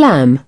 clam.